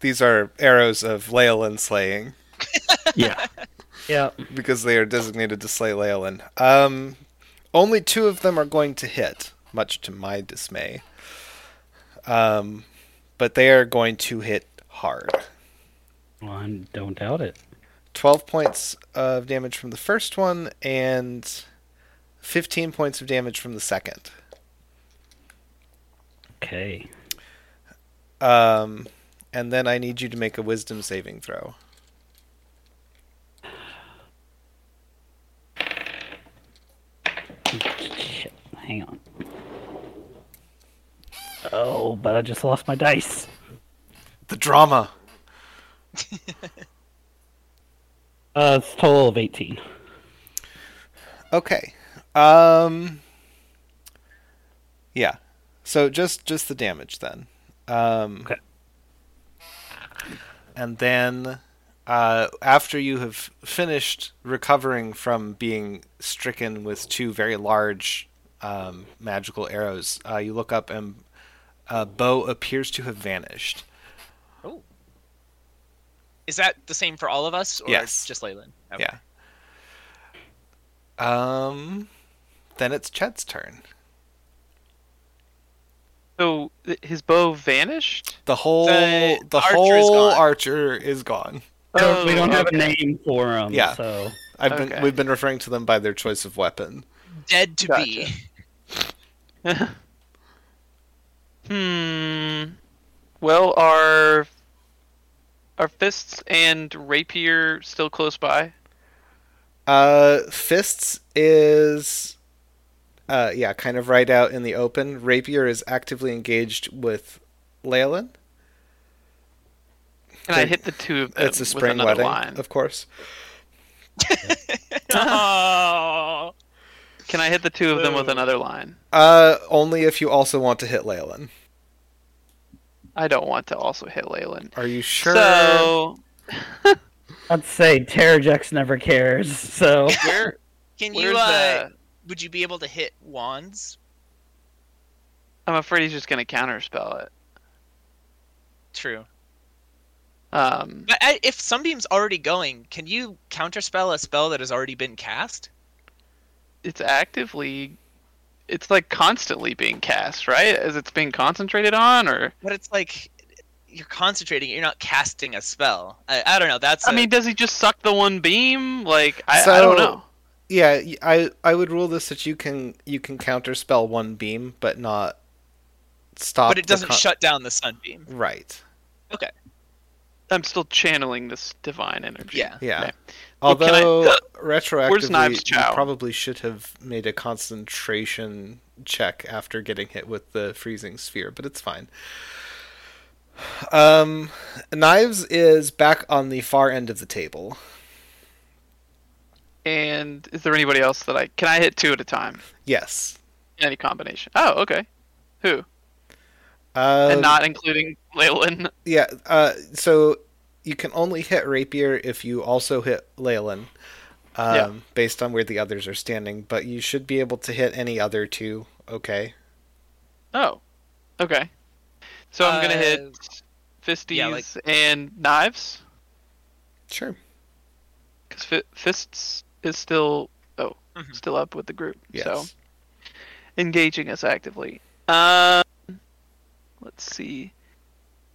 these are arrows of Leolin slaying Yeah. Yeah. because they are designated to slay Leolin. Um only two of them are going to hit, much to my dismay. Um but they are going to hit hard. Well, I don't doubt it. 12 points of damage from the first one and 15 points of damage from the second. Okay. Um and then I need you to make a wisdom saving throw. Hang on. Oh, but I just lost my dice. The drama. Uh, it's a total of 18. Okay. Um Yeah. So just just the damage then. Um Okay. And then uh after you have finished recovering from being stricken with two very large um magical arrows, uh you look up and uh Bo appears to have vanished. Oh. Is that the same for all of us, or Yes. just Leyland? Okay. Yeah. Um then it's Ched's turn. So his bow vanished. The whole The the, archer is whole gone. archer is gone. We don't, we don't have okay. a name for them. Yeah. So I've been we've been referring to them by their choice of weapon. Dead to be. Hmm. Well, are are fists and rapier still close by? Uh fists is uh yeah, kind of right out in the open. Rapier is actively engaged with Leolin. Can I hit the two of them It's a with spring another wedding, line? of course. oh. Can I hit the two of them with another line? Uh, only if you also want to hit Leyland. I don't want to also hit Leyland. Are you sure? So I'd say Terrajux never cares. So where Can you? Uh, the? would you be able to hit wands? I'm afraid he's just gonna counterspell it. True. Um, But I, if Sunbeam's already going, can you counterspell a spell that has already been cast? It's actively, it's like constantly being cast, right? As it's being concentrated on, or But it's like you're concentrating. You're not casting a spell. I, I don't know. That's. I a- mean, does he just suck the one beam? Like I, I don't know. yeah, I I would rule this that you can you can counter spell one beam, but not stop. but it doesn't con- shut down the sunbeam. Right. I'm still channeling this divine energy. Yeah. Yeah. Okay. Well, can I- Although retroactively, Knives you probably should have made a concentration check after getting hit with the freezing sphere, but it's fine. Um, Knives is back on the far end of the table. And is there anybody else that I can I hit two at a time? Yes. Any combination? Oh, okay. Who? Um, and not including Leyland. Yeah, uh, so you can only hit Rapier if you also hit Leyland, um, Yeah. based on where the others are standing, but you should be able to hit any other two, okay? Oh, okay. So I'm gonna Uh, hit fisties yeah, like- and knives Sure. because fi- fists is still oh Mhm. still up with the group. Yes. So engaging us actively. Um, let's see.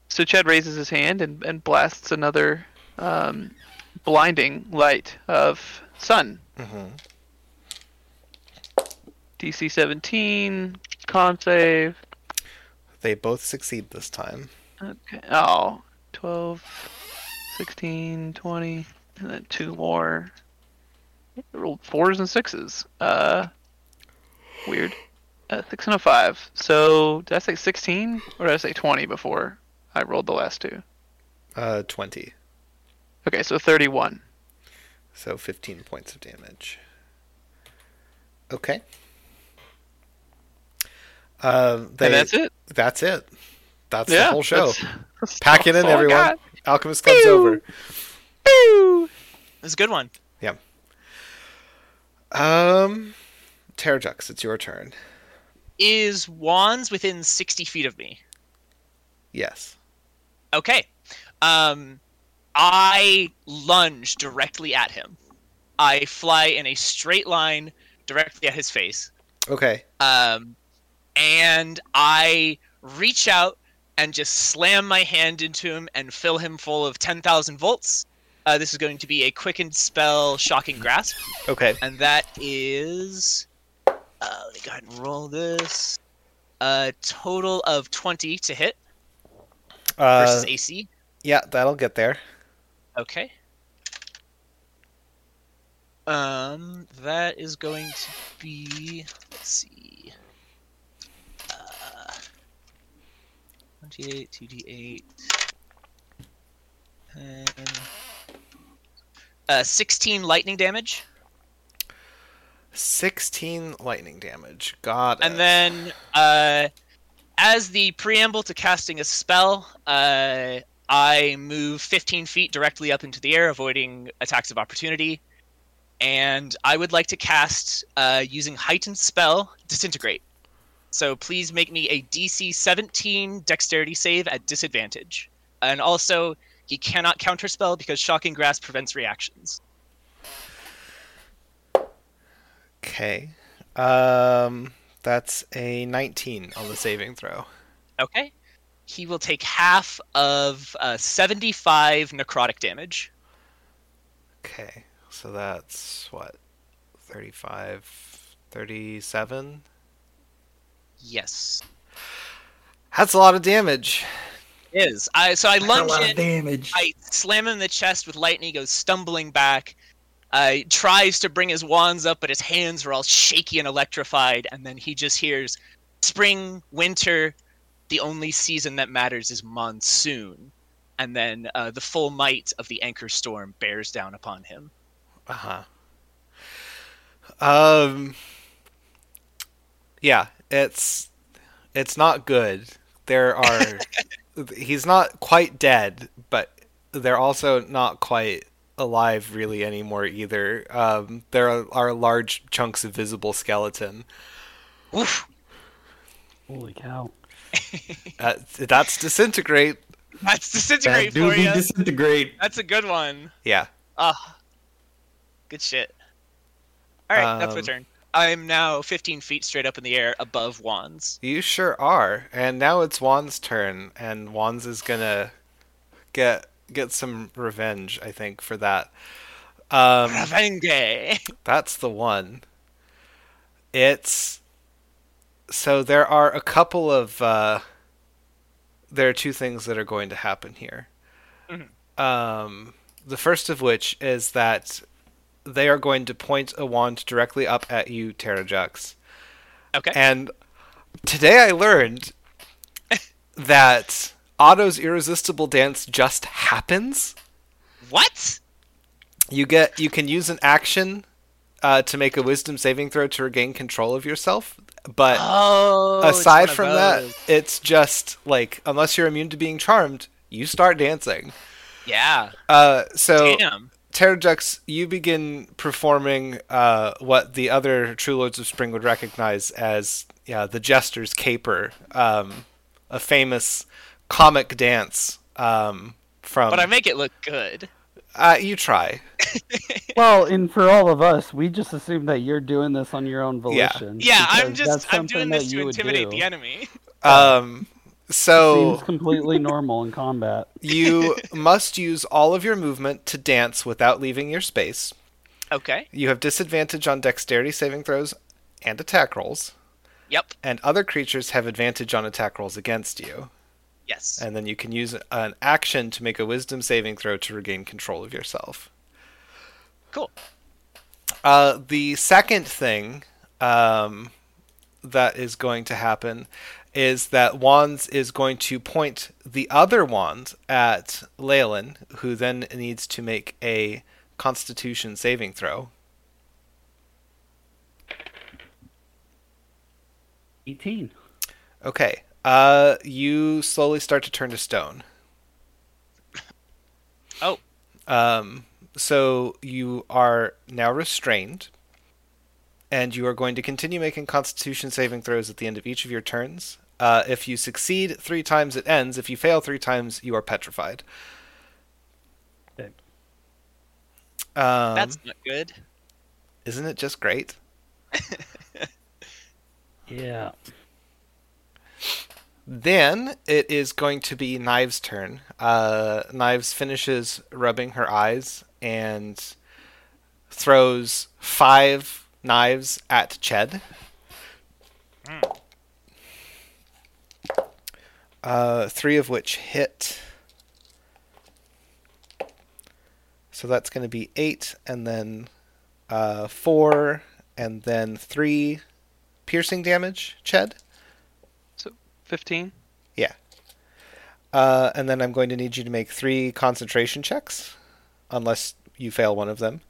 So Chad raises his hand and, and blasts another um, blinding light of sun. hmm DC 17 con save. They both succeed this time. Okay. Oh, 12, 16, 20, and then two more. I rolled fours and sixes. Uh, weird. Uh, six and a five. So did I say 16 or did I say 20 before I rolled the last two? Uh, 20. Okay, so 31. So 15 points of damage. Okay. Um, they, and that's it. That's it. That's yeah. the whole show. that's- that's Pack it in, everyone. Alchemist Club's Pew! over. Pew! It's a good one. Yeah. Um, Terrajux, it's your turn. Is wands within sixty feet of me? Yes. Okay. Um, I lunge directly at him. I fly in a straight line directly at his face. Okay. Um, and I reach out and just slam my hand into him and fill him full of 10,000 volts. Uh, this is going to be a quickened spell, Shocking Grasp, Okay. and that is. Uh, let me go ahead and roll this. A total of 20 to hit Uh, versus AC. yeah, that'll get there. Okay. Um, that is going to be. Let's see. Uh, 28, 2d8. And. Uh, 16 lightning damage. 16 lightning damage. God. And then, uh, as the preamble to casting a spell, uh, I move 15 feet directly up into the air, avoiding attacks of opportunity. And I would like to cast, uh, using heightened spell, Disintegrate. So please make me a DC 17 Dexterity save at disadvantage. And also, he cannot counterspell because Shocking Grasp prevents reactions. Okay. Um, that's a 19 on the saving throw. Okay. He will take half of uh, 75 necrotic damage. Okay. So that's what? 35, 37? Yes. That's a lot of damage. Is. I so I lunge in, damage. I slam him in the chest with lightning, he goes stumbling back. Uh, tries to bring his wands up, but his hands are all shaky and electrified, and then he just hears spring, winter, the only season that matters is monsoon. And then uh, the full might of the anchor storm bears down upon him. Uh huh. Um, Yeah, it's it's not good. There are he's not quite dead, but they're also not quite alive really anymore either. Um, there are, are large chunks of visible skeleton. Oof. Holy cow! Uh, that's disintegrate. That's That disintegrate do for be you. disintegrate. That's a good one. Yeah. Ah, good shit. All right, that's my Um, turn. I'm now 15 feet straight up in the air above wands. You sure are. And now it's Wands turn, and Wands is gonna get get some revenge, I think, for that. Um, Revenge. that's the one. It's so there are a couple of uh, there are two things that are going to happen here. Um, the first of which is that they are going to point a wand directly up at you, Terrajux. Okay. And today I learned that Otto's irresistible dance just happens. what? You get you can use an action uh, to make a wisdom saving throw to regain control of yourself, but Oh. aside from that, it's just like unless you're immune to being charmed, you start dancing. Yeah. Uh, so Damn. Terrajux, you begin performing uh, what the other True Lords of Spring would recognize as yeah, the Jester's Caper, um, a famous comic dance um, from. But I make it look good. uh, you try. Well, and for all of us, we just assume that you're doing this on your own volition. Yeah, yeah I'm just I'm doing something this to you intimidate do. the enemy. Um, so Seems completely normal in combat. you must use all of your movement to dance without leaving your space. Okay. You have disadvantage on dexterity saving throws and attack rolls, Yep. and other creatures have advantage on attack rolls against you. Yes. And then you can use an action to make a wisdom saving throw to regain control of yourself. Cool. Uh, the second thing um, that is going to happen is that Wands is going to point the other wand at Leyland, who then needs to make a Constitution saving throw. 18. Okay. Uh, you slowly start to turn to stone. Oh. Um, so you are now restrained, and you are going to continue making Constitution saving throws at the end of each of your turns. Uh, if you succeed three times, it ends. If you fail three times, you are petrified. Okay. Um, That's not good. isn't it just great? Yeah. Then it is going to be Knives' turn. Uh, Knives finishes rubbing her eyes and throws five knives at Ched. Uh, three of which hit. So that's going to be eight, and then uh, four, and then three piercing damage, Ched. Fifteen. Uh, and then I'm going to need you to make three concentration checks, unless you fail one of them.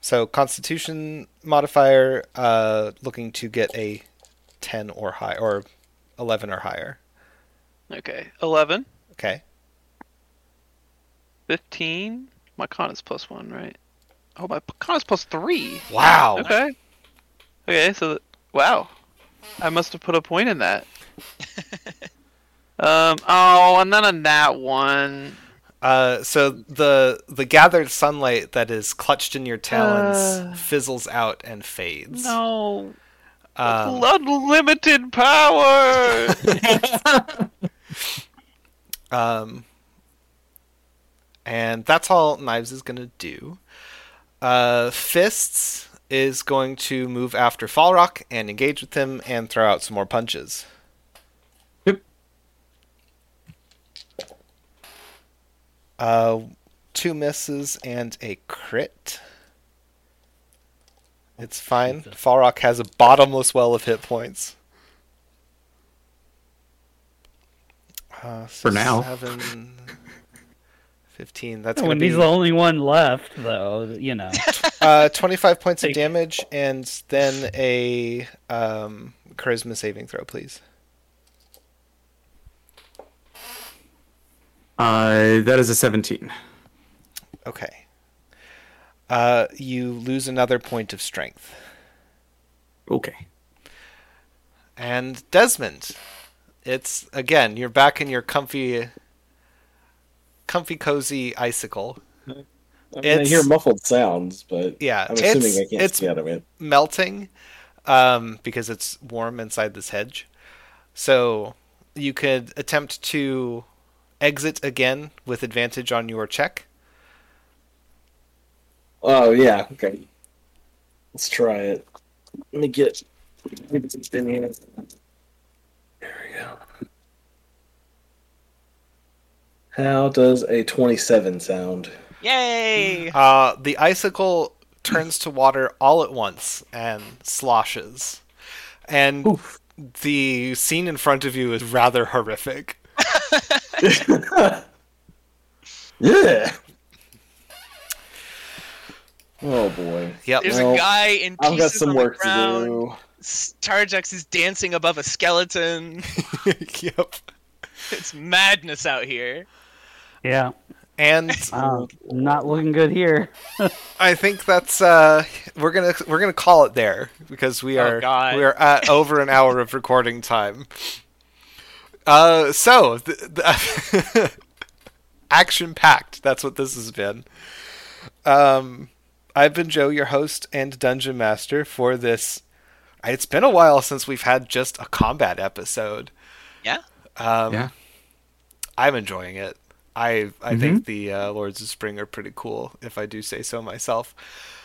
So Constitution modifier, uh, looking to get a ten or high or eleven or higher. Okay. Eleven. Okay. Fifteen. My con is plus one, right? Oh, my con is plus three. Wow. Okay. Okay, so wow, I must have put a point in that. um. Oh, and then on that one. Uh, so the the gathered sunlight that is clutched in your talons Uh. fizzles out and fades. No. Um, Unlimited power. Um, and that's all Knives is going to do. Uh, Fists is going to move after Falrock and engage with him and throw out some more punches. Yep. Uh, two misses and a crit. It's fine. Jesus. Falrock has a bottomless well of hit points. Uh, so For now. Seven, 15. That's when going to he's the only one left, though, you know. uh, 25 points of Take- damage, and then a um, charisma saving throw, please. Uh, that is a 17. Okay. Uh, you lose another point of strength. Okay. And Desmond, it's again, you're back in your comfy, comfy, cozy icicle. I, mean, I hear muffled sounds, but Yeah, I'm assuming it's- I can't it's- see out of it. melting um, because it's warm inside this hedge. So you could attempt to exit again with advantage on your check. Oh yeah, okay. Let's try it. Let me get. let me get in here. There we go. How does a twenty-seven sound? Yay! Uh, the icicle turns to water all at once and sloshes. And Oof. the scene in front of you is rather horrific. yeah. Oh boy. Yep. There's Well, a guy in pieces I've got some on work the ground. to do. Tarjax is dancing above a skeleton. yep. It's madness out here. Yeah, And uh, not looking good here. I think that's uh we're gonna we're gonna call it there because we Oh, are God. we are at over an hour of recording time. Uh, so th- th- action packed. That's what this has been. Um, I've been Joe, your host and dungeon master for this. It's been a while since we've had just a combat episode. Yeah? Um, Yeah. I'm enjoying it. I I Mhm. think the uh, Lords of Spring are pretty cool, if I do say so myself.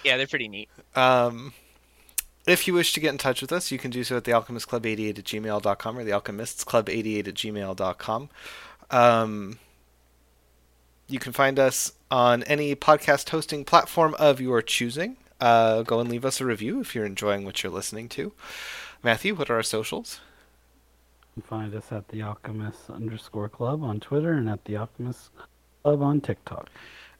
Yeah, they're pretty neat. Um, if you wish to get in touch with us, you can do so at thealchemistclub88 at gmail.com or thealchemistsclub88 at gmail.com. Um, you can find us on any podcast hosting platform of your choosing. Uh, go and leave us a review if you're enjoying what you're listening to. Matthew, what are our socials? You can find us at the Alchemist underscore club on Twitter and at the Alchemist club on TikTok.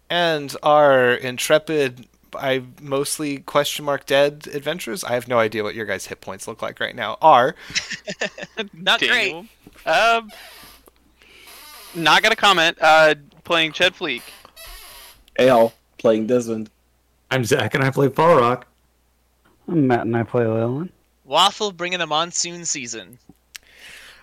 And our intrepid, I mostly question mark dead adventures. I have no idea what your guys' hit points look like right now. Are Not great. Um, not gonna comment. Uh, playing Ched Fleek. Al playing Desmond. I'm Zach, and I play Fall Rock. I'm Matt and I play Leyland. Waffle bringing the monsoon season.